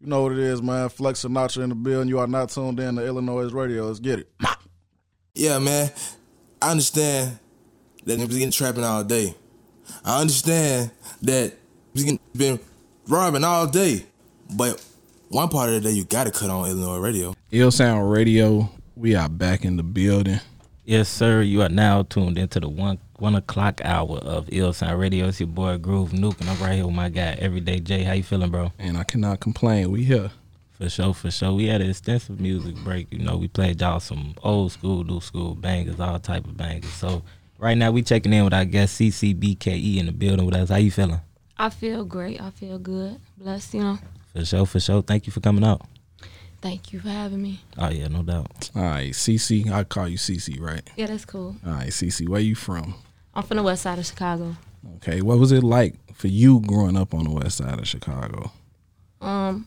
You know what it is, man. Flex Sinatra in the building. You are not tuned in to iLLANOiZE radio. Let's get it. Yeah, man. I understand that niggas getting trapping all day. I understand that niggas been robbing all day. But one part of the day you gotta cut on iLLANOiZE radio. iLLSOUND Radio. We are back in the building. Yes, sir. You are now tuned into the one one o'clock hour of iLLSOUND Radio. It's your boy Groove Nuke, and I'm right here with my guy Everyday J. How you feeling, bro? And I cannot complain. We here. For sure, for sure. We had an extensive music break. You know, we played y'all some old school, new school bangers, all type of bangers. So right now we checking in with our guest CeCe BKE in the building with us. How you feeling? I feel great. I feel good. Blessed, you know. For sure, for sure. Thank you for coming out. Thank you for having me. Oh yeah, no doubt. All right, CeCe. I call you CeCe, right? Yeah, that's cool. All right, CeCe. Where you from? I'm from the west side of Chicago. Okay, what was it like for you growing up on the west side of Chicago? Um,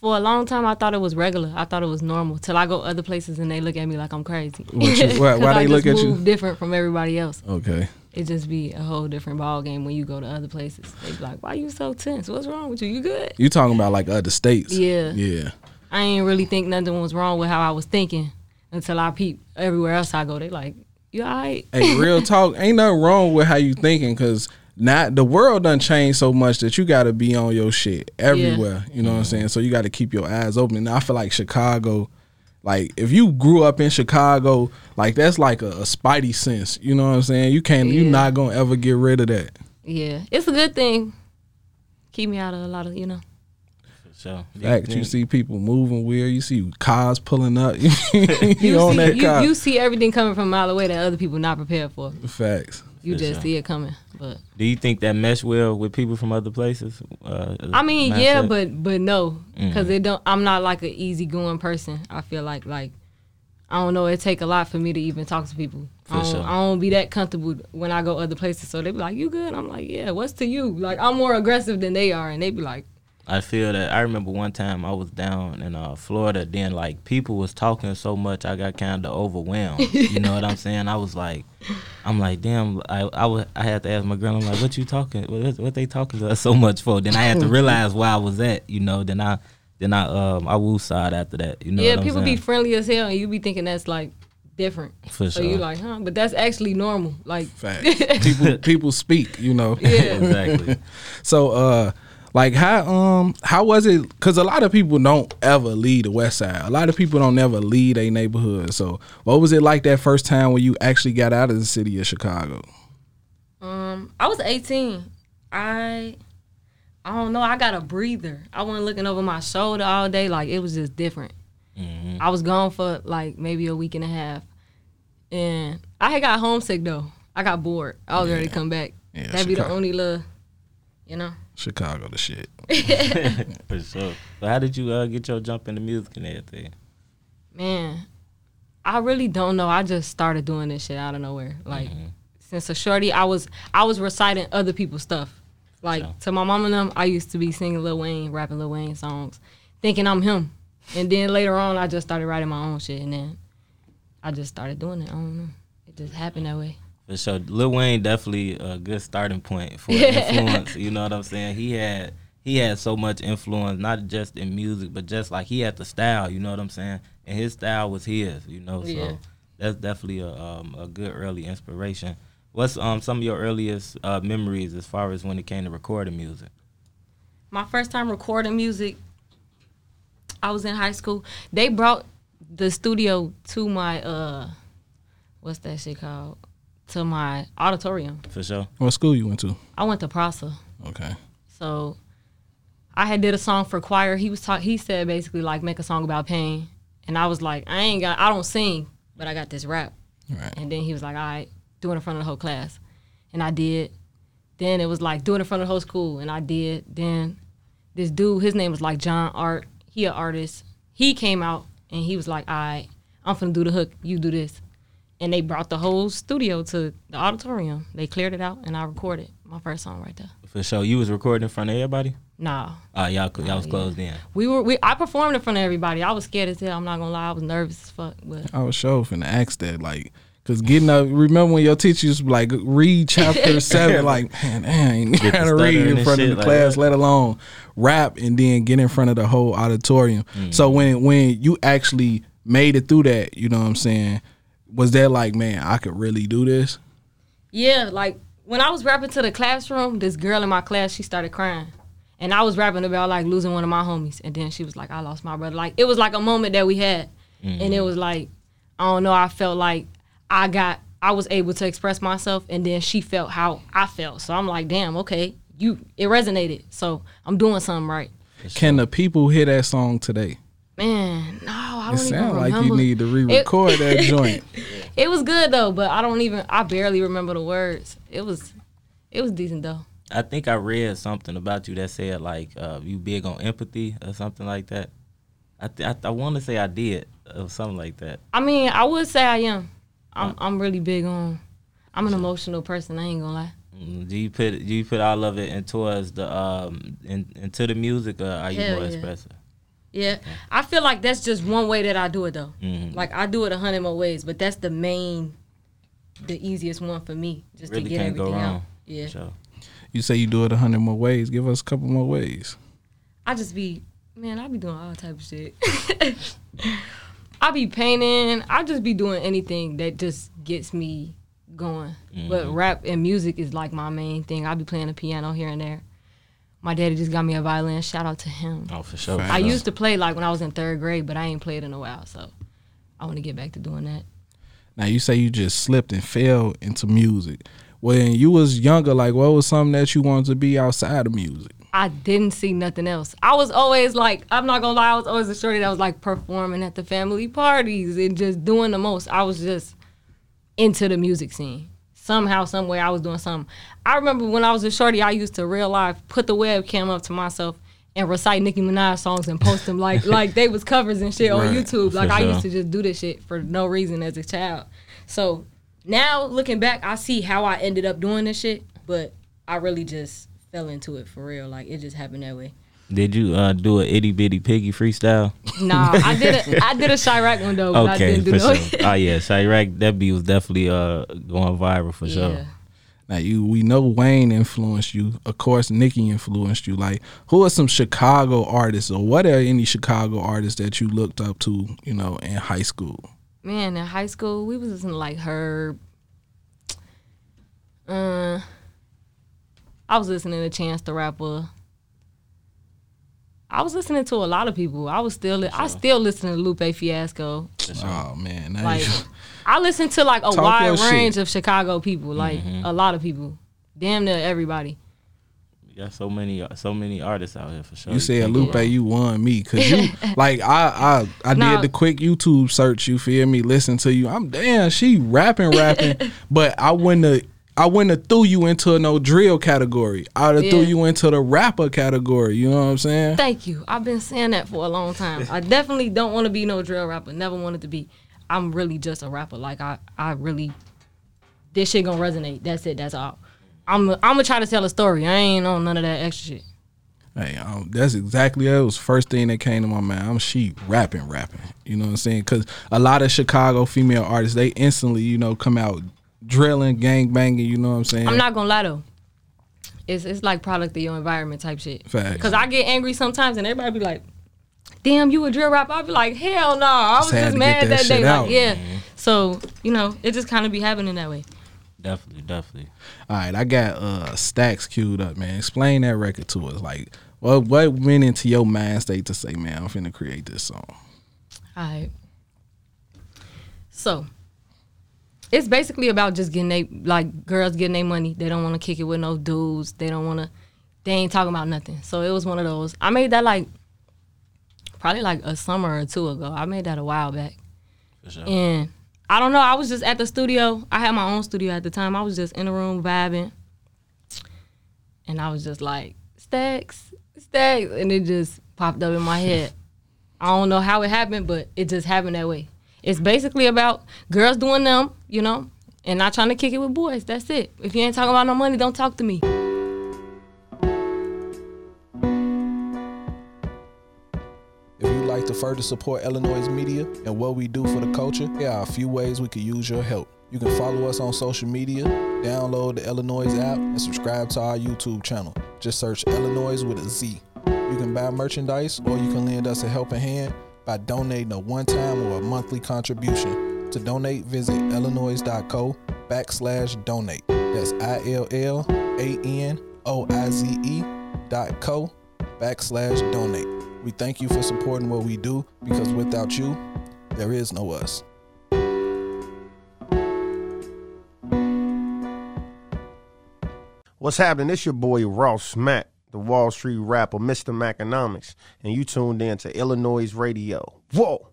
for a long time, I thought it was regular. I thought it was normal. Till I go other places and they look at me like I'm crazy. What you- why- 'Cause why I they look at you? Different from everybody else. Okay. It just be a whole different ball game when you go to other places. They be like, "Why you so tense? What's wrong with you? You good?" You talking about like other states? Yeah. Yeah. I ain't really think nothing was wrong with how I was thinking until I peep everywhere else I go. They like, "You alright?" Hey, real talk. Ain't nothing wrong with how you thinking because not the world done changed so much that you got to be on your shit everywhere. You know what I'm mm-hmm. saying? So you got to keep your eyes open. And I feel like Chicago, like if you grew up in Chicago, like that's like a, a spidey sense. You know what I'm saying? You can't. You Yeah. not gonna ever get rid of that. yeah, it's a good thing. Keep me out of a lot of you know. For sure. Fact, you see people moving weird. You see cars pulling up. you You on see, that you, car. you see everything coming from a mile away that other people not prepared for. Facts. You For just sure. see it coming. But Do you think that mesh well with people from other places? Uh, I mean, yeah, but but no, because Mhm. it don't. I'm not like an easygoing person. I feel like like I don't know. It take a lot for me to even talk to people. For I, don't, sure. I don't be that comfortable when I go other places. So they be like, "You good?" I'm like, "Yeah." What's to you? Like I'm more aggressive than they are, and they be like, I feel that I remember one time I was down in uh, Florida. Then like people was talking so much, I got kind of overwhelmed. you know what I'm saying? I was like, I'm like, damn. I I would I had to ask my girl. I'm like, what you talking? What, what they talking to us so much for? Then I had to realize where I was at. You know. Then I then I um I woo side after that. You know. "Yeah." what I'm people be friendly as hell, and you be thinking that's like different. For so sure. you like, huh? But that's actually normal. Like, Facts. people people speak. You know. Yeah. exactly. So uh like how um how was it cuz a lot of people don't ever leave the west side. A lot of people don't ever leave a neighborhood. So what was it like that first time when you actually got out of the city of Chicago? Um, I was 18. I I don't know. I got a breather. I wasn't looking over my shoulder all day. Like it was just different. Mhm. I was gone for like maybe a week and a half, and I had got homesick though. I got bored. I was ready to come back. Yeah, That'd be the only little, you know. Chicago the shit. For sure. So how did you uh, get your jump into music and everything? Man, I really don't know. I just started doing this shit out of nowhere. Like since a shorty, I was I was reciting other people's stuff. Like Sure. to my mom and them, I used to be singing Lil Wayne, rapping Lil Wayne songs, thinking I'm him. And then later on, I just started writing my own shit, and then I just started doing it. I don't know. It just happened that way. For sure, Lil Wayne definitely a good starting point for influence. You know what I'm saying? He had he had so much influence, not just in music, but just like he had the style. You know what I'm saying? And his style was his. You know, so Yeah. that's definitely a um, a good early inspiration. What's um some of your earliest uh, memories as far as when it came to recording music? my first time recording music, I was in high school. They brought the studio to my uh, what's that shit called? To my auditorium. For sure. What school you went to? I went to Prosser, Okay. so I had did a song for choir. He was talk. He said basically like make a song about pain, and I was like, I ain't got. I don't sing, but I got this rap. Right. And then he was like, all right, do it in front of the whole class. And I did. Then it was like, do it in front of the whole school. And I did. Then this dude, his name was like John Art. He an artist. He came out and he was like, all right, I'm finna do the hook. You do this. And they brought the whole studio to the auditorium. They cleared it out and I recorded my first song right there. For sure. You was recording in front of everybody? Nah. Uh, y'all, y'all was yeah. closed in. We were we I performed in front of everybody. I was scared as hell. I'm not gonna lie, I was nervous as fuck. But I was sure finna ask that, like, Cause getting up, remember when your teacher used to be like read chapter seven, like man, I ain't Get the trying to read in front of the like class, that. let alone rap, and then get in front of the whole auditorium. So when when you actually made it through that, you know what I'm saying? Was that like, man, I could really do this? Yeah, like when I was rapping to the classroom, this girl in my class, she started crying. And I was rapping about like losing one of my homies. And then she was like, I lost my brother. Like it was like a moment that we had. Mm-hmm. And it was like, I don't know, I felt like I got I was able to express myself and then she felt how I felt. So I'm like, damn, okay. You it resonated. So I'm doing something right. Can the people hear that song today? Man, no, I It don't even sounds like you need to re-record that joint. It was good though, but I don't even I barely remember the words. It was it was decent though. I think I read something about you that said like uh, you big on empathy or something like that. I th- I, I want to say I did or something like that. I mean, I would say I am. I'm I'm really big on. I'm an emotional person. I ain't gonna lie. Mm, Do you put do you put all of it in towards the um in, into the music or are you Hell more yeah. expressive? Yeah, I feel like that's just one way that I do it though. Mhm. Like I do it a hundred more ways, but that's the main, the easiest one for me, just Really to get can't everything go wrong. out. Yeah, Sure. You say you do it a hundred more ways. Give us a couple more ways. I just be, man, I be doing all type of shit. I be painting. I just be doing anything that just gets me going. But rap and music is like my main thing. I be playing the piano here and there. My daddy just got me a violin. Shout out to him. Oh, for sure. Facts. I used to play like when I was in third grade, but I ain't played in a while, so I want to get back to doing that. Now you say you just slipped and fell into music. When you was younger, like what was something that you wanted to be outside of music? I didn't see nothing else. I was always like, I'm not gonna lie, I was always a shorty that was like performing at the family parties and just doing the most. I was just into the music scene. Somehow, somewhere, I was doing something. I remember when I was a shorty, I used to real life put the webcam up to myself and recite Nicki Minaj songs and post them like like they was covers and shit on YouTube. Like I used to just do this shit for no reason as a child. So now looking back, I see how I ended up doing this shit, but I really just fell into it for real. Like it just happened that way. Did you uh, do an itty bitty piggy freestyle? Nah, I did a I did a Chiraq one though, but I Okay, didn't do for no. sure. oh yeah, Chiraq, that beat was definitely uh going viral for yeah. sure. Now you we know Wayne influenced you. Of course, Nicki influenced you. Like who are some Chicago artists or what are any Chicago artists that you looked up to, you know, in high school? Man, in high school, we was listening to like Herb. Uh, I was listening to Chance the Rapper. I was listening to a lot of people. I was still, I still listen to Lupe Fiasco. Oh man, now Like, you- I listen to like a Talk your wide shit. range of Chicago people, like Mm-hmm. a lot of people, damn near everybody. You got so many so many artists out here for sure. You said can't go Lupe, wrong. you won me because you like I I I Nah. did the quick YouTube search. You feel me? Listen to you. I'm damn. She rapping, rapping, but I wouldn't have. I wouldn't have threw you into no drill category. I'd have threw you into the rapper category. You know what I'm saying? Thank you. I've been saying that for a long time. I definitely don't want to be no drill rapper. Never wanted to be. I'm really just a rapper. Like I, I really, this shit gonna resonate. That's it. That's all. I'm, I'm gonna try to tell a story. I ain't on none of that extra shit. Hey, um, that's exactly it. that was first thing that came to my mind. I'm she rapping, rapping. You know what I'm saying? Because a lot of Chicago female artists, they instantly, you know, come out drilling, gang banging. You know what I'm saying? I'm not gonna lie though. It's it's like product of your environment type shit. Facts. Cause I get angry sometimes and everybody be like, "Damn, you a drill rapper?" I be like, "Hell no!" I was Just just mad that that, day. out. Like, yeah. So you know, it just kind of be happening that way. Definitely, definitely. All right, I got uh stacks queued up, man. Explain that record to us. Like, what what went into your mind state to say, man, I'm finna create this song? All right. So it's basically about just getting they like girls getting their money. They don't want to kick it with no dudes. They don't want to. They ain't talking about nothing. So it was one of those. I made that like probably like a summer or two ago. I made that a while back, For sure. and I don't know. I was just at the studio. I had my own studio at the time. I was just in the room vibing, and I was just like stacks, stacks, and it just popped up in my head. I don't know how it happened, but it just happened that way. It's basically about girls doing them, you know, and not trying to kick it with boys. That's it. If you ain't talking about no money, don't talk to me. If you'd like to further support iLLANOiZE media and what we do for the culture, there are a few ways we could use your help. You can follow us on social media, download the iLLANOiZE app, and subscribe to our YouTube channel. Just search iLLANOiZE with a Z. You can buy merchandise or you can lend us a helping hand by donating a one time or a monthly contribution. To donate, visit illanoize.co backslash donate. That's I L L A N O I Z E dot co backslash donate. We thank you for supporting what we do because without you, there is no us. What's happening? It's your boy Ross Mack, the Wall Street rapper, Mr. Maconomics, and you tuned in to iLLANOiZE Radio. Whoa!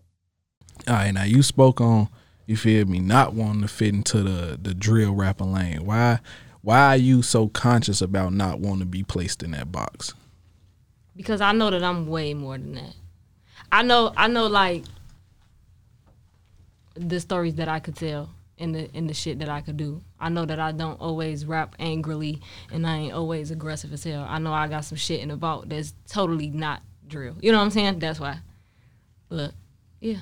All right, now you spoke on you feel me not wanting to fit into the the drill rapper lane. Why why are you so conscious about not wanting to be placed in that box? because I know that I'm way more than that. I know I know like the stories that I could tell and the in the shit that I could do. I know that I don't always rap angrily and I ain't always aggressive as hell. I know I got some shit in the vault that's totally not drill. You know what I'm saying? That's why. But yeah.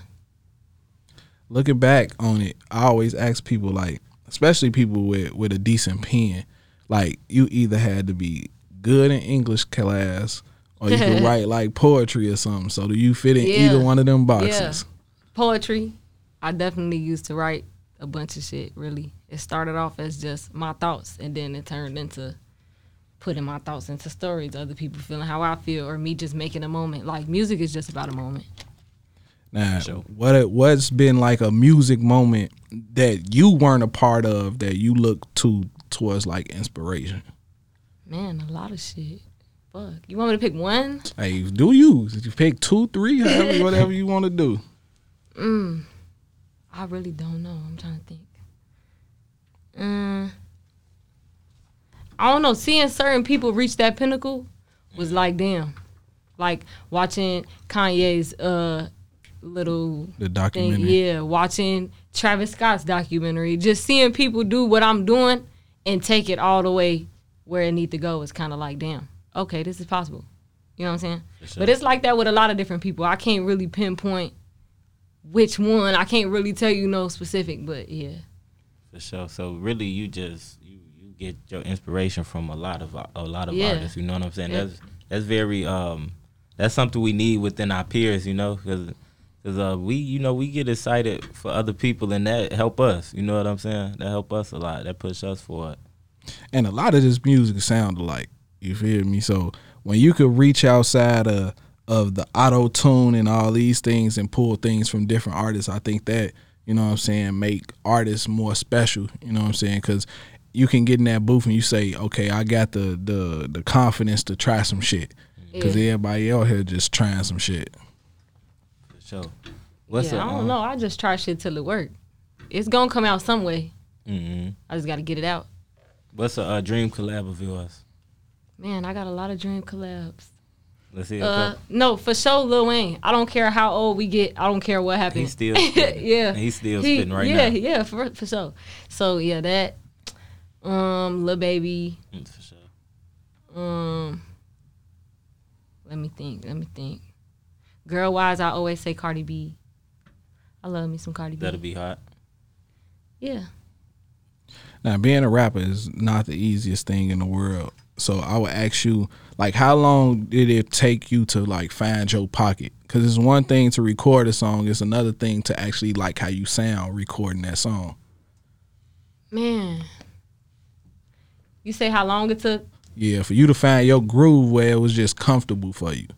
Looking back on it, I always ask people like, especially people with with a decent pen, like you either had to be good in English class or you could write like poetry or something. So do you fit in Yeah. either one of them boxes? Poetry. I definitely used to write a bunch of shit, really. It started off as just my thoughts and then it turned into putting my thoughts into stories, other people feeling how I feel, or me just making a moment. Like music is just about a moment. Now, what what's been like a music moment that you weren't a part of that you look to towards like inspiration? Man, a lot of shit. Fuck. You want me to pick one? Hey, do you? Did you pick two, three, however, whatever you want to do? Mm. I really don't know. I'm trying to think. Mm, I don't know. Seeing certain people reach that pinnacle was like, damn. Like watching Kanye's uh little The thing. documentary. Yeah, watching Travis Scott's documentary. Just seeing people do what I'm doing and take it all the way where it need to go is kind of like, damn. Okay, this is possible. You know what I'm saying? But it's like that with a lot of different people. I can't really pinpoint which one. I can't really tell you no specific, but yeah. For sure. So really, you just you you get your inspiration from a lot of a lot of Yeah. artists. You know what I'm saying? Yeah. That's that's very um that's something we need within our peers. You know, because uh, we you know we get excited for other people and that help us. You know what I'm saying? That help us a lot. That push us forward. and a lot of this music sound alike. You feel me? So when you could reach outside of of the auto tune and all these things and pull things from different artists, I think that you know what I'm saying make artists more special. You know what I'm saying? Because you can get in that booth and you say, okay, I got the the the confidence to try some shit. Because Yeah. everybody out here just trying some shit. For sure. What's yeah, a, I um, don't know. I just try shit till it work. It's gonna come out some way. hmm I just gotta get it out. What's a uh, dream collab of yours? Man, I got a lot of dream collabs. Let's see. Uh, no, for sure, Lil Wayne. I don't care how old we get. I don't care what happens. He's still spitting. yeah, He's still He- spitting right yeah, now. Yeah, yeah, for for sure. So yeah, that um, Lil Baby. Mm, For sure. Um, let me think. Let me think. Girl wise, I always say Cardi B. I love me some Cardi B. That'll be hot. yeah. Now, being a rapper is not the easiest thing in the world. So I would ask you, like, how long did it take you to like find your pocket? Because it's one thing to record a song; it's another thing to actually like how you sound recording that song. Man. You say how long it took? Yeah, for you to find your groove where it was just comfortable for you.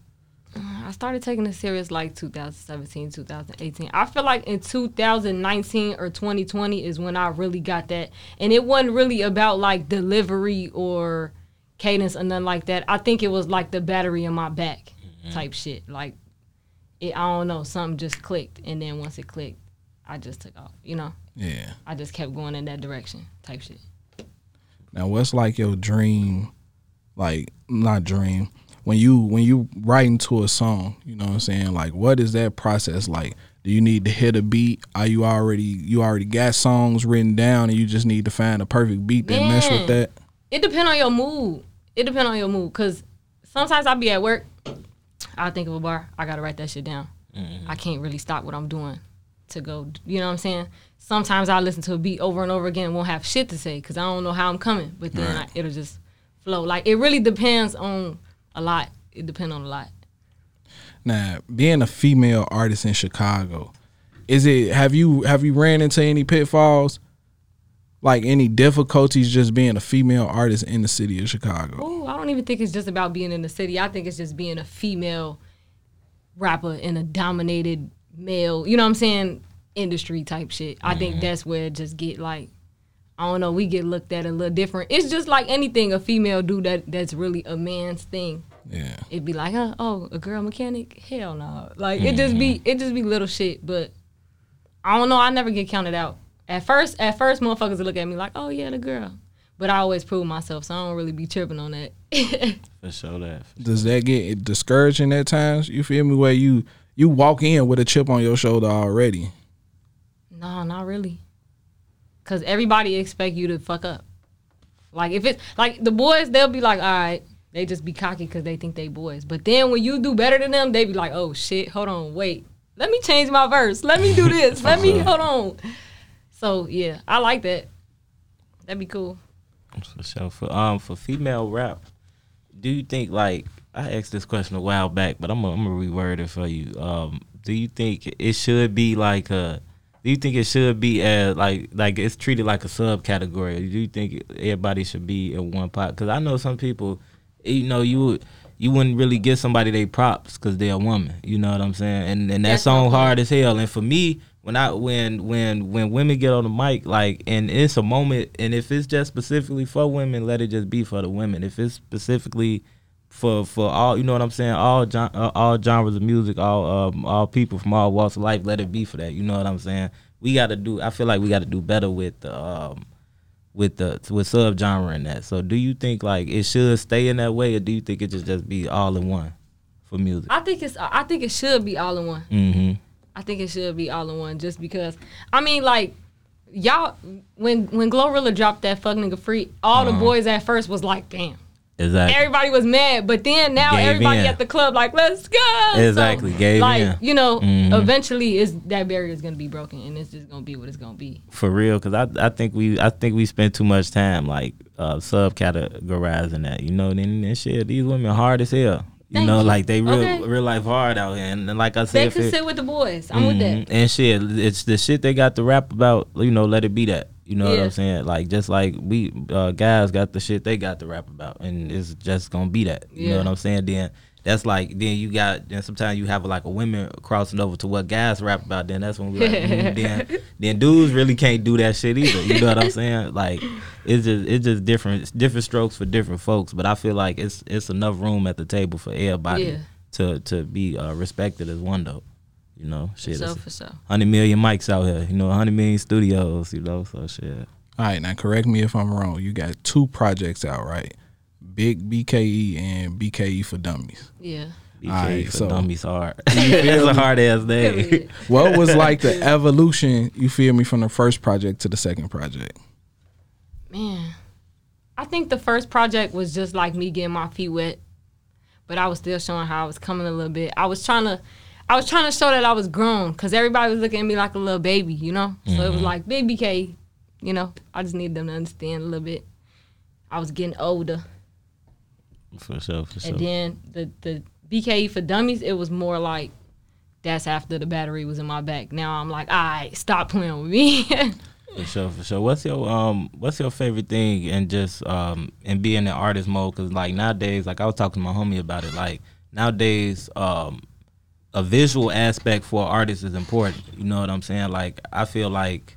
Uh, I started taking it serious like 2017, 2018. I feel like in 2019 or 2020 is when I really got that. And it wasn't really about like delivery or cadence or nothing like that. I think it was like the battery in my back mm-hmm. type shit. Like, it, I don't know, something just clicked. And then once it clicked, I just took off. You know, Yeah. I just kept going in that direction type shit. Now, what's like your dream? Like, not dream. When you when you writing to a song, you know what I'm saying? Like, what is that process like? Do you need to hit a beat? Are you already you already got songs written down and you just need to find a perfect beat that mesh with that? It depends on your mood. It depends on your mood. Cause sometimes I'll be at work, I'll think of a bar, I gotta write that shit down. Mm-hmm. I can't really stop what I'm doing. to go. You know what I'm saying? Sometimes I listen to a beat over and over again and won't have shit to say because I don't know how I'm coming. But then I, it'll just flow. Like it really depends on a lot. It depends on a lot. Now, being a female artist in Chicago, is it have you have you ran into any pitfalls? Like any difficulties just being a female artist in the city of Chicago? Oh, I don't even think it's just about being in the city. I think it's just being a female rapper in a dominated male, you know what I'm saying, industry type shit. I think that's where it just get like I don't know, we get looked at a little different. It's just like anything a female do that that's really a man's thing. Yeah. It'd be like, uh, oh, a girl mechanic? Hell no. Like it just be it just be little shit, but I don't know, I never get counted out. At first at first motherfuckers would look at me like, Oh yeah, the girl. But I always prove myself, so I don't really be tripping on that. For sure that. Does that get discouraging at times? You feel me? Where you you walk in with a chip on your shoulder already. No, not really. Cause everybody expect you to fuck up. Like if it's like the boys, they'll be like, all right, they just be cocky because they think they boys. But then when you do better than them, they be like, oh shit, hold on, wait, let me change my verse. Let me do this. let me hold on. So yeah, I like that. That'd be cool. For sure. For um for female rap, do you think like I asked this question a while back, but I'm gonna, I'm gonna reword it for you. Um, do you think it should be like a? Do you think it should be as like like it's treated like a subcategory? Do you think everybody should be in one pot? Because I know some people, you know, you would you wouldn't really give somebody they props because they're a woman. You know what I'm saying? And and that That's song hard as hell. And for me, when I when when when women get on the mic, like and it's a moment, and if it's just specifically for women, let it just be for the women. If it's specifically for for all, you know what I'm saying, all gen- uh, all genres of music, all um, all people from all walks of life, let it be for that. You know what I'm saying? We got to do. I feel like we got to do better with the. Um, with the with sub genre in that. So do you think like it should stay in that way or do you think it should just be all in one for music? I think it's I think it should be all in one. Mm-hmm. I think it should be all in one just because I mean like y'all when when GloRilla dropped that fuck nigga free, all the boys at first was like, damn. Exactly. Everybody was mad, but then now Gave everybody in. at the club like, let's go. Exactly, gave like, in. you know, Mhm. eventually is that barrier is gonna be broken and it's just gonna be what it's gonna be. for real because I, I think we I think we spend too much time like uh subcategorizing that you know then and shit these women hard as hell you Thank know you. like they real Okay. real life hard out here and, and like I said they can it- sit with the boys. I'm with Mhm. that. And shit, it's the shit they got to rap about. You know, let it be that. You know what I'm saying? Like just like we uh, guys got the shit they got to rap about, and it's just gonna be that. You know what I'm saying? Then that's like then you got then sometimes you have like a women crossing over to what guys rap about. Then that's when we like mm, then then dudes really can't do that shit either. You know what I'm saying? Like it's just it's just different it's different strokes for different folks. But I feel like it's it's enough room at the table for everybody Yeah. to to be uh, respected as one though. You know, shit. So it's- for sure. hundred million mics out here, you know, hundred million studios, you know, so shit. All right, now correct me if I'm wrong. You got two projects out, right? Big BKE and BKE for Dummies. Yeah. BKE Alright, for so- dummies hard. That's a hard ass name. Period. What was like the evolution, you feel me, from the first project to the second project? Man, I think the first project was just like me getting my feet wet, but I was still showing how I was coming a little bit. I was trying to, I was trying to show that I was grown because everybody was looking at me like a little baby, you know. So it was like big BK, you know. I just needed them to understand a little bit. I was getting older, For sure, for sure. and then the the BKE for dummies, it was more like that's after the battery was in my back. Now I'm like, all right, stop playing with me. For sure, for sure. What's your um what's your favorite thing and just um and being in artist mode? Cause like nowadays, like I was talking to my homie about it, like nowadays, um a visual aspect for artists is important. You know what I'm saying? Like I feel like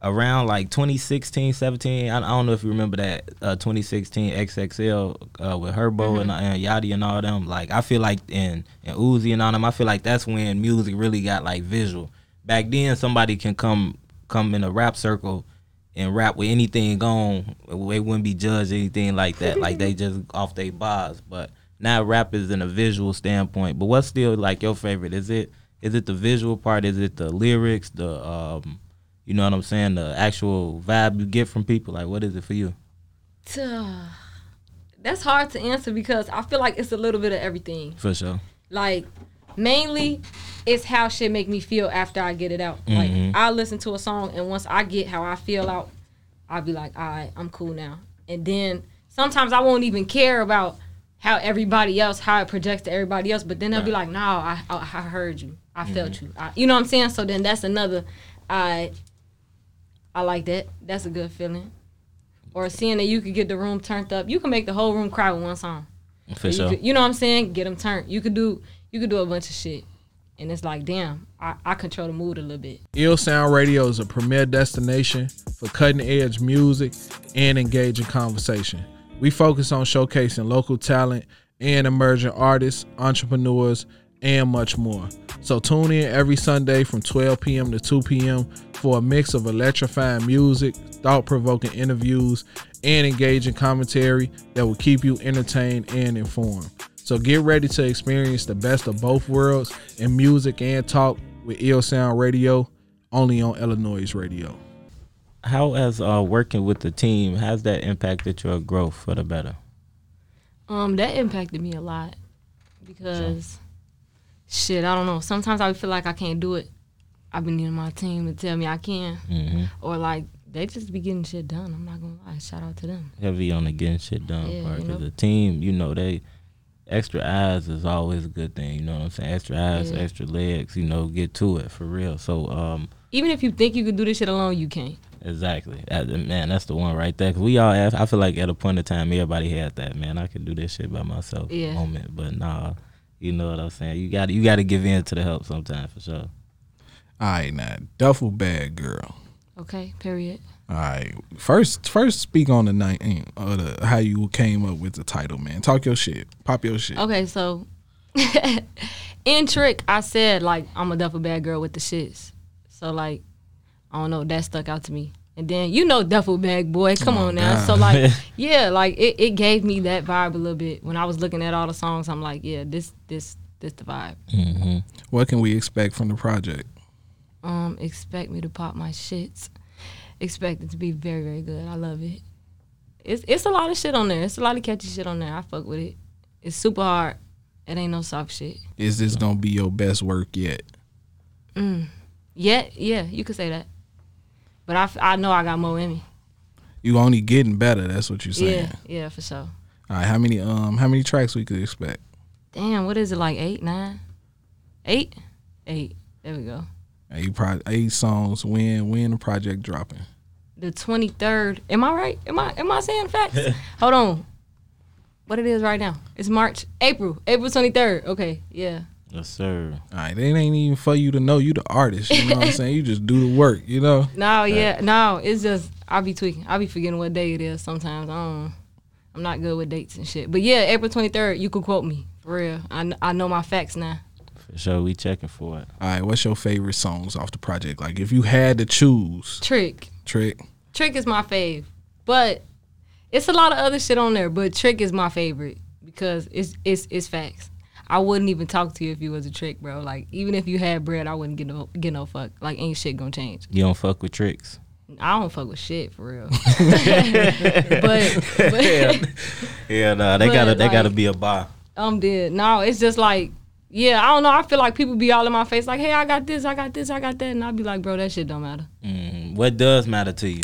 around like 2016, 17, I, I don't know if you remember that uh 2016 XXL uh, with Herbo and, and Yachty and all them. Like I feel like in and Uzi and all them, I feel like that's when music really got like visual. Back then, somebody can come come in a rap circle and rap with anything gone. They wouldn't be judged anything like that. like they just off their bars. But now rap is in a visual standpoint. But what's still like your favorite? Is it is it the visual part? Is it the lyrics? The um, you know what I'm saying? The actual vibe you get from people. Like what is it for you? that's hard to answer because I feel like it's a little bit of everything. For sure. Like mainly, it's how shit make me feel after I get it out. Like I listen to a song and once I get how I feel out, I'll be like, all right, I'm cool now. And then sometimes I won't even care about how everybody else, how it projects to everybody else. But then they'll be like, no, I, I, I heard you. I mm-hmm. felt you. I, you know what I'm saying? So then that's another, I, I like that. That's a good feeling. Or seeing that you could get the room turned up. You can make the whole room cry with one song. For You, sure. could- you know what I'm saying? Get them turned. You could do, you could do a bunch of shit. And it's like, damn, I, I control the mood a little bit. iLLSOUND Radio is a premier destination for cutting edge music and engaging conversation. We focus on showcasing local talent and emerging artists, entrepreneurs, and much more. So tune in every Sunday from 12 p.m. to 2 p.m. for a mix of electrifying music, thought provoking interviews, and engaging commentary that will keep you entertained and informed. So get ready to experience the best of both worlds in music and talk with iLLSOUND Radio, only on iLLANOiZE Radio. How has uh, working with the team has that impacted your growth for the better? Um, that impacted me a lot because shit, I don't know. Sometimes I feel like I can't do it. I've been needing my team to tell me I can, hmm or like they just be getting shit done. I'm not gonna lie. Shout out to them. Heavy on the getting shit done Yeah, part because the team, you know, they extra eyes is always a good thing. You know what I'm saying? Extra eyes, Yeah. extra legs. You know, get to it for real. So, um, Even if you think you can do this shit alone, you can't. Exactly. Uh, man, that's the one right there. 'Cause we all, have, I feel like at a point in time, everybody had that. Man, I could do this shit by myself. Yeah. Moment, but nah, you know what I'm saying. You got to you got to give in to the help sometimes for sure. All right, now duffel bag girl. Okay. Period. All right, first, first speak on the night or the how you came up with the title, man. Talk your shit, pop your shit. Okay. So in trick, I said like I'm a duffel bag girl with the shits. So like I don't know that stuck out to me. And then you know duffel bag boy, come Oh, on now. God. So like yeah, like it, it gave me that vibe a little bit. When I was looking at all the songs, I'm like, yeah, this this this the vibe. hmm What can we expect from the project? Um, expect me to pop my shits. Expect it to be very very good. I love it. It's it's a lot of shit on there. It's a lot of catchy shit on there. I fuck with it. It's super hard. It ain't no soft shit. Is this gonna be your best work yet? Yeah, yeah, you could say that. But I, I know I got more in me. You only getting better. That's what you're saying. Yeah, yeah, for sure. All right, how many um how many tracks we could expect? Damn, what is it like? Eight, nine, eight, eight. There we go. Eight pro- eight songs. When when the project dropping? The twenty third. Am I right? Am I am I saying facts? Hold on. What it is right now? It's March, April, April twenty third. Okay, yeah. Yes, sir. All right, it ain't even for you to know you the artist. You know what I'm saying? You just do the work. You know. No, yeah, no. It's just I'll be tweaking. I'll be forgetting what day it is sometimes. I don't. I'm not good with dates and shit. But yeah, April twenty third. You could quote me for real. I, I know my facts now. For sure, we checking for it. All right, what's your favorite songs off the project? Like if you had to choose, Trick. Trick. Trick is my fave, but it's a lot of other shit on there. But Trick is my favorite because it's it's it's facts. I wouldn't even talk to you if you was a trick, bro. Like even if you had bread, I wouldn't get no get no fuck. Like ain't shit gonna change. You don't fuck with tricks. I don't fuck with shit for real. but but Yeah, nah, they gotta they gotta be a bar. I'm dead. No, it's just like yeah, I don't know. I feel like people be all in my face like, hey, I got this, I got this, I got that, and I be like, bro, that shit don't matter. hmm What does matter to you?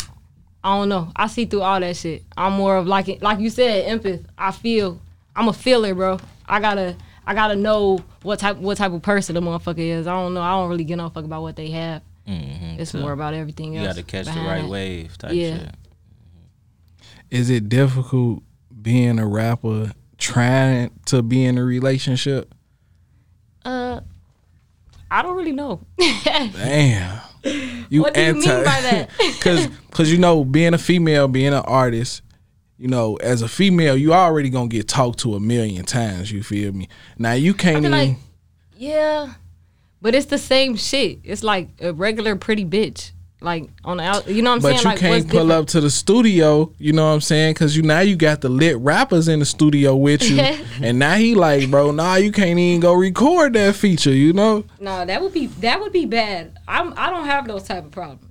I don't know. I see through all that shit. I'm more of like like you said, empath. I feel. I'm a feeler, bro. I gotta I gotta know what type what type of person the motherfucker is. I don't know. I don't really get no fuck about what they have. hmm It's more about everything else. You gotta catch the right it. wave type Yeah. shit. Is it difficult being a rapper trying to be in a relationship? Uh, I don't really know. Damn. You What do you mean by that? Cause, cause you know, being a female, being an artist, you know, as a female, you already gonna get talked to a million times. You feel me? Now you can't even. like, yeah, but it's the same shit. It's like a regular pretty bitch. Like on the out, you know what I'm but saying? But you like, can't pull different? up to the studio. You know what I'm saying? Cause you now you got the lit rappers in the studio with you, and now he like, bro, nah, you can't even go record that feature. You know? No, that would be that would be bad. I'm I don't have those type of problems.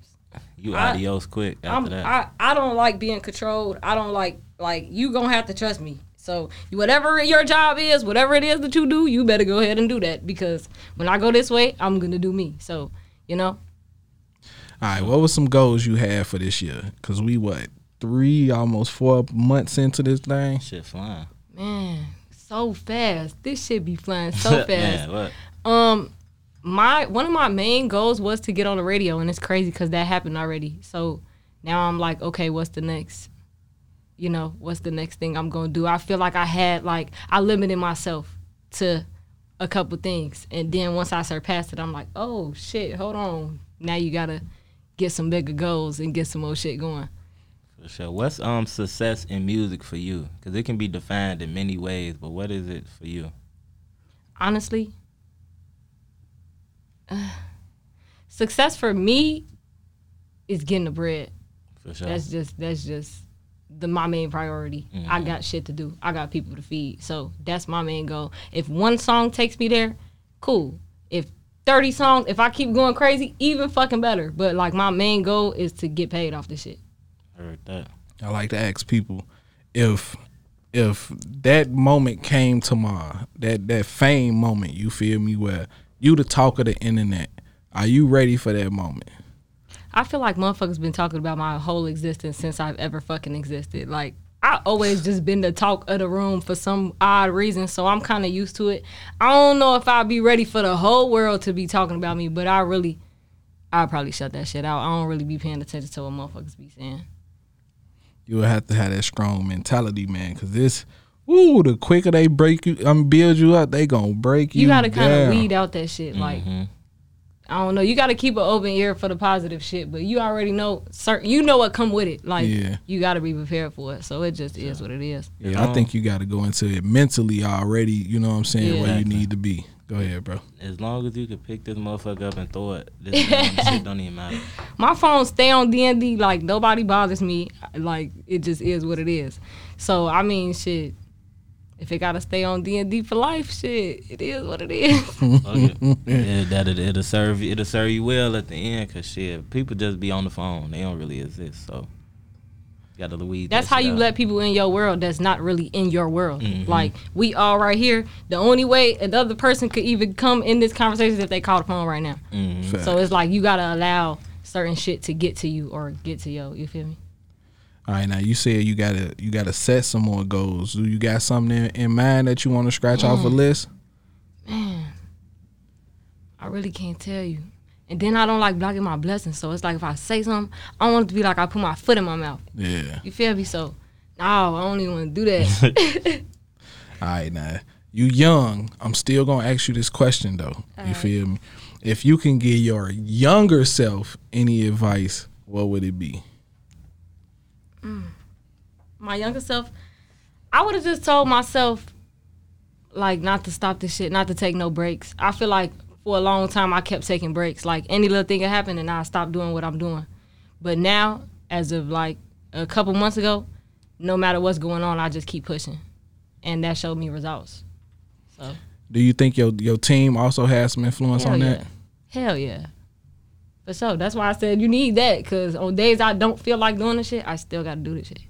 You I- adios quick after I'm, that. I I don't like being controlled. I don't like like you gonna have to trust me. So whatever your job is, whatever it is that you do, you better go ahead and do that because when I go this way, I'm gonna do me. So you know, All right, what was some goals you had for this year? Cause we what three, almost four months into this thing. Shit flying. man, so fast. This shit be flying so fast. Man, what? Um, my one of my main goals was to get on the radio, and it's crazy because that happened already. So now I'm like, okay, what's the next? You know, what's the next thing I'm gonna do? I feel like I had like I limited myself to a couple things, and then once I surpassed it, I'm like, oh shit, hold on. Now you gotta get some bigger goals and get some more shit going. For sure. What's um success in music for you? Because it can be defined in many ways, but what is it for you? honestly, uh, success for me is getting the bread. For sure. That's just that's just the my main priority. I got shit to do. I got people to feed. So that's my main goal. If one song takes me there, cool. If 30 songs, if I keep going crazy, even fucking better. But like my main goal is to get paid off this shit. Heard that. I like to ask people if if that moment came tomorrow, that that fame moment, you feel me, where you the talk of the internet, are you ready for that moment? I feel like motherfuckers been talking about my whole existence since I've ever fucking existed. Like I always just been the talk of the room for some odd reason, so I'm kind of used to it. I don't know if I'll be ready for the whole world to be talking about me, but I really, I'll probably shut that shit out. I don't really be paying attention to what motherfuckers be saying. You will have to have that strong mentality, man, because this, ooh, the quicker they break you, I'm um, build you up, they gonna break you. You gotta kind of weed out that shit. Like I don't know. You gotta keep an open ear for the positive shit, but you already know certain. You know what come with it. Like Yeah. you gotta be prepared for it. So it just is what it is. Yeah, I think you got to go into it mentally already. You know what I'm saying? Yeah. Where you need to be. Go ahead, bro. As long as you can pick this motherfucker up and throw it, this shit don't even matter. my phone stay on D and D. Like nobody bothers me. Like it just is what it is. So I mean, shit. If it gotta stay on D and D for life, shit, it is what it is. Okay. yeah, that it, it'll serve you- it'll serve you well at the end, cause shit, people just be on the phone. They don't really exist. So you gotta weed. That's that how you out. let people in your world that's not really in your world. Mm-hmm. Like we all right here. The only way another person could even come in this conversation is if they call the phone right now. Mm-hmm. So it's like you gotta allow certain shit to get to you or get to yo. You feel me? All right, now you said you gotta you gotta set some more goals. Do you got something in, in mind that you want to scratch off a mm. list? Man, I really can't tell you. And then I don't like blocking my blessings. So it's like if I say something, I don't want it to be like I put my foot in my mouth. Yeah. You feel me? So no, I don't even want to do that. All right, now you young. I'm still gonna ask you this question though. you feel me? If you can give your younger self any advice, what would it be? Mm. my younger self, I would have just told myself, like, not to stop this shit, not to take no breaks. I feel like for a long time I kept taking breaks. Like any little thing that happened, and I stopped doing what I'm doing. But now, as of like a couple months ago, no matter what's going on, I just keep pushing, and that showed me results. So Do you think your your team also has some influence hell on yeah, that? hell yeah. For sure. That's why I said you need that, because on days I don't feel like doing the shit, I still got to do the shit.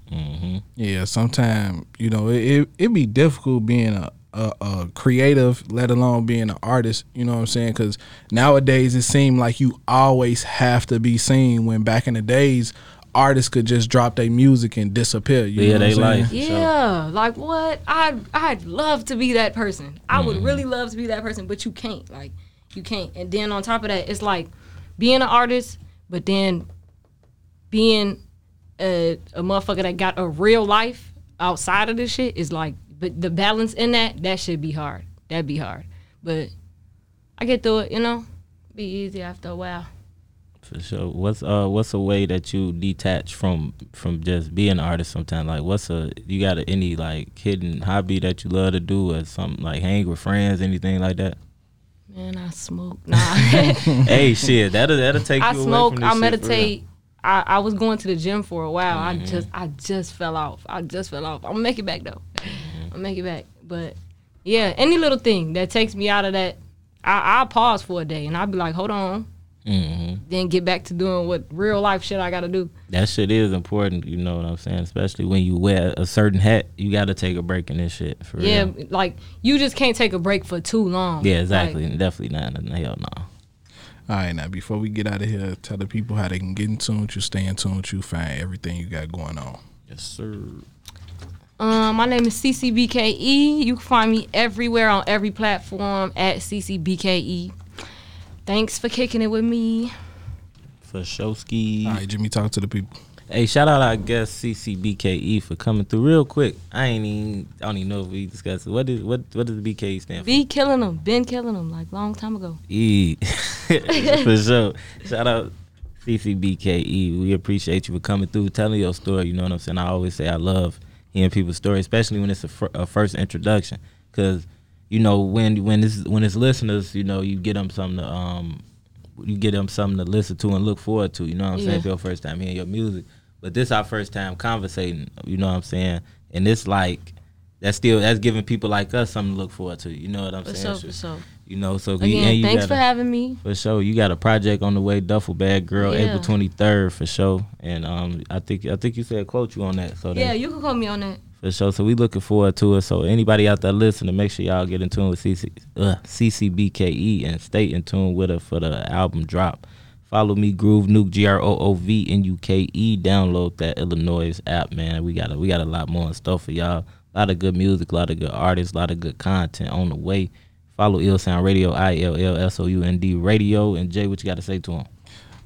Yeah, sometimes you know it, it it be difficult being a, a a creative, let alone being an artist. You know what I'm saying? Because nowadays it seems like you always have to be seen. When back in the days, artists could just drop their music and disappear. You Yeah, they like I'm life. saying? Sure. Yeah, like what? I I'd love to be that person. I Mm-hmm. would really love to be that person, but you can't. Like you can't. And then on top of that, it's like being an artist, but then being a, a motherfucker that got a real life outside of this shit is like, but the balance in that that should be hard. That'd be hard. But I get through it. You know, be easy after a while. For sure. What's uh what's a way that you detach from from just being an artist sometimes? Like what's a you got a, any like hidden hobby that you love to do or something like hang with friends, anything like that? Man, I smoke. Nah. hey shit, that'll that'll take I you smoke. away from this I meditate. I, I was going to the gym for a while. Mm-hmm. I just I just fell off. I just fell off. I'm gonna make it back though. Mm-hmm. I'll make it back. But yeah, any little thing that takes me out of that, I I pause for a day and I'll be like, hold on, Mhm. Then get back to doing what real life shit I gotta do. That shit is important, you know what I'm saying? Especially when you wear a certain hat, you got to take a break in this shit. For Yeah, real. like you just can't take a break for too long. Yeah, exactly. Like, Definitely not. Hell no. All right, now before we get out of here, tell the people how they can get in tune with you, stay in tune with you, find everything you got going on. Yes, sir. Um, my name is CeCe BKE. You can find me everywhere on every platform at CeCe BKE. Thanks for kicking it with me. For Showski. All right, Jimmy, talk to the people. Hey, shout out our guest CeCe BKE E for coming through real quick. I ain't even I don't even know if we discussed it. What is what what does the BKE stand for? Be killing them, been killing them like long time ago. E. for sure. Shout out CeCe BKE. E. We appreciate you for coming through, telling your story. You know what I'm saying? I always say I love hearing people's story, especially when it's a, fir- a first introduction, because you know when when it's when it's listeners, you know you get them something to um you get them something to listen to and look forward to. You know what I'm saying? Yeah. If your first time hearing your music, but this our first time conversating. You know what I'm saying? And it's like. That's still that's giving people like us something to look forward to. You know what I'm For saying? sure, for sure. You know, so we- and Again, you thanks gotta- for having me. for sure. You got a project on the way, Duffle Bag Girl, Yeah. April twenty third for sure. And um I think I think you said quote you on that. So Yeah, you can call me on that. For sure. So we looking forward to it. So anybody out there listening, make sure y'all get in tune with CeCe, uh, CeCe BKE and stay in tune with her for the album drop. Follow me, Groove Nuke, G R O O V N U K E. Download that iLLANOiZE app, man. We got a, we got a lot more stuff for y'all. A lot of good music, a lot of good artists, a lot of good content on the way. Follow iLLSOUND Radio, I L L S O U N D Radio. And Jay, what you got to say to him?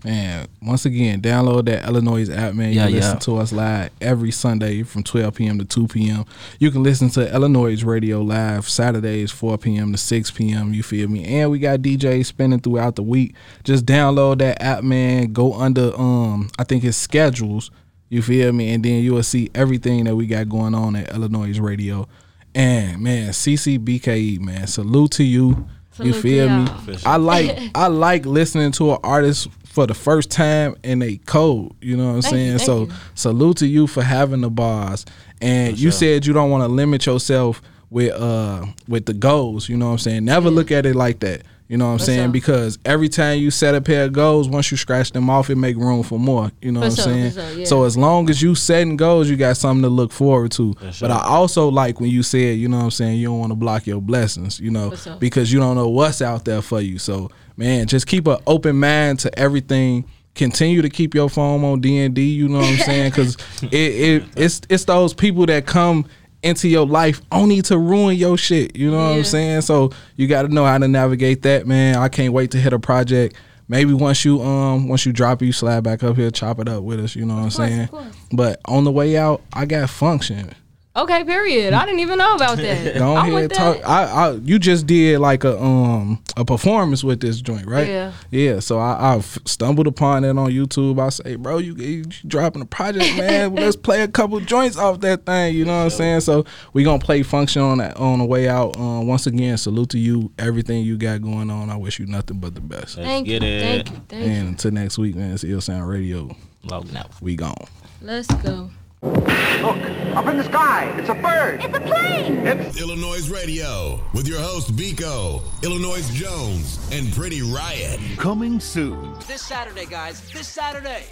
Man, once again, download that iLLANOiZE app, man. You Yeah, can listen yeah. to us live every Sunday from 12 p.m. to 2 p.m. You can listen to iLLANOiZE Radio live Saturdays 4 p.m. to 6 p.m. You feel me? And we got DJs spinning throughout the week. Just download that app, man. Go under um, I think it's schedules. You feel me? And then you will see everything that we got going on at iLLANOiZE Radio. And man, CeCe BKE, man, salute to you. You Salute to feel me? I like I like listening to an artist for the first time in a code. You know what I'm Thank saying? you, so you. salute to you for having the bars. And you said you don't want to limit yourself with uh with the goals. You know what I'm saying? Never look at it like that. You know what I'm For saying? sure. Because every time you set a pair of goals, once you scratch them off, it make room for more. You know For what I'm sure, saying? for sure, yeah. So as long as you setting goals, you got something to look forward to. sure. But I also like when you said, you know what I'm saying, you don't want to block your blessings, you know, sure. because you don't know what's out there for you. So man, just keep an open mind to everything. Continue to keep your phone on D and D. You know what I'm saying? Because it, it it's it's those people that come into your life only to ruin your shit. You know what I'm saying? So you got to know how to navigate that, man. I can't wait to hit a project. Maybe once you um once you drop it, you slide back up here, chop it up with us. You know what I'm saying? But on the way out, I got function. Okay, period. I didn't even know about that. Go I'm ahead, with talk. that. I, I, you just did like a um a performance with this joint, right? Yeah. Yeah. So I, I stumbled upon it on YouTube. I say, bro, you, you dropping a project, man. Let's play a couple joints off that thing. You know what I'm saying? So we gonna play function on that on the way out. Um, once again, salute to you. Everything you got going on. I wish you nothing but the best. Let's Thank you, thank you, thank And you. until next week, man. It's iLLSOUND Radio. Logging out. We gone. Let's go. Look, up in the sky. It's a bird. It's a plane! It's iLLANOiZE Radio with your host Biko, Illinois Jones, and Pretty Riot. Coming soon. This Saturday, guys. This Saturday.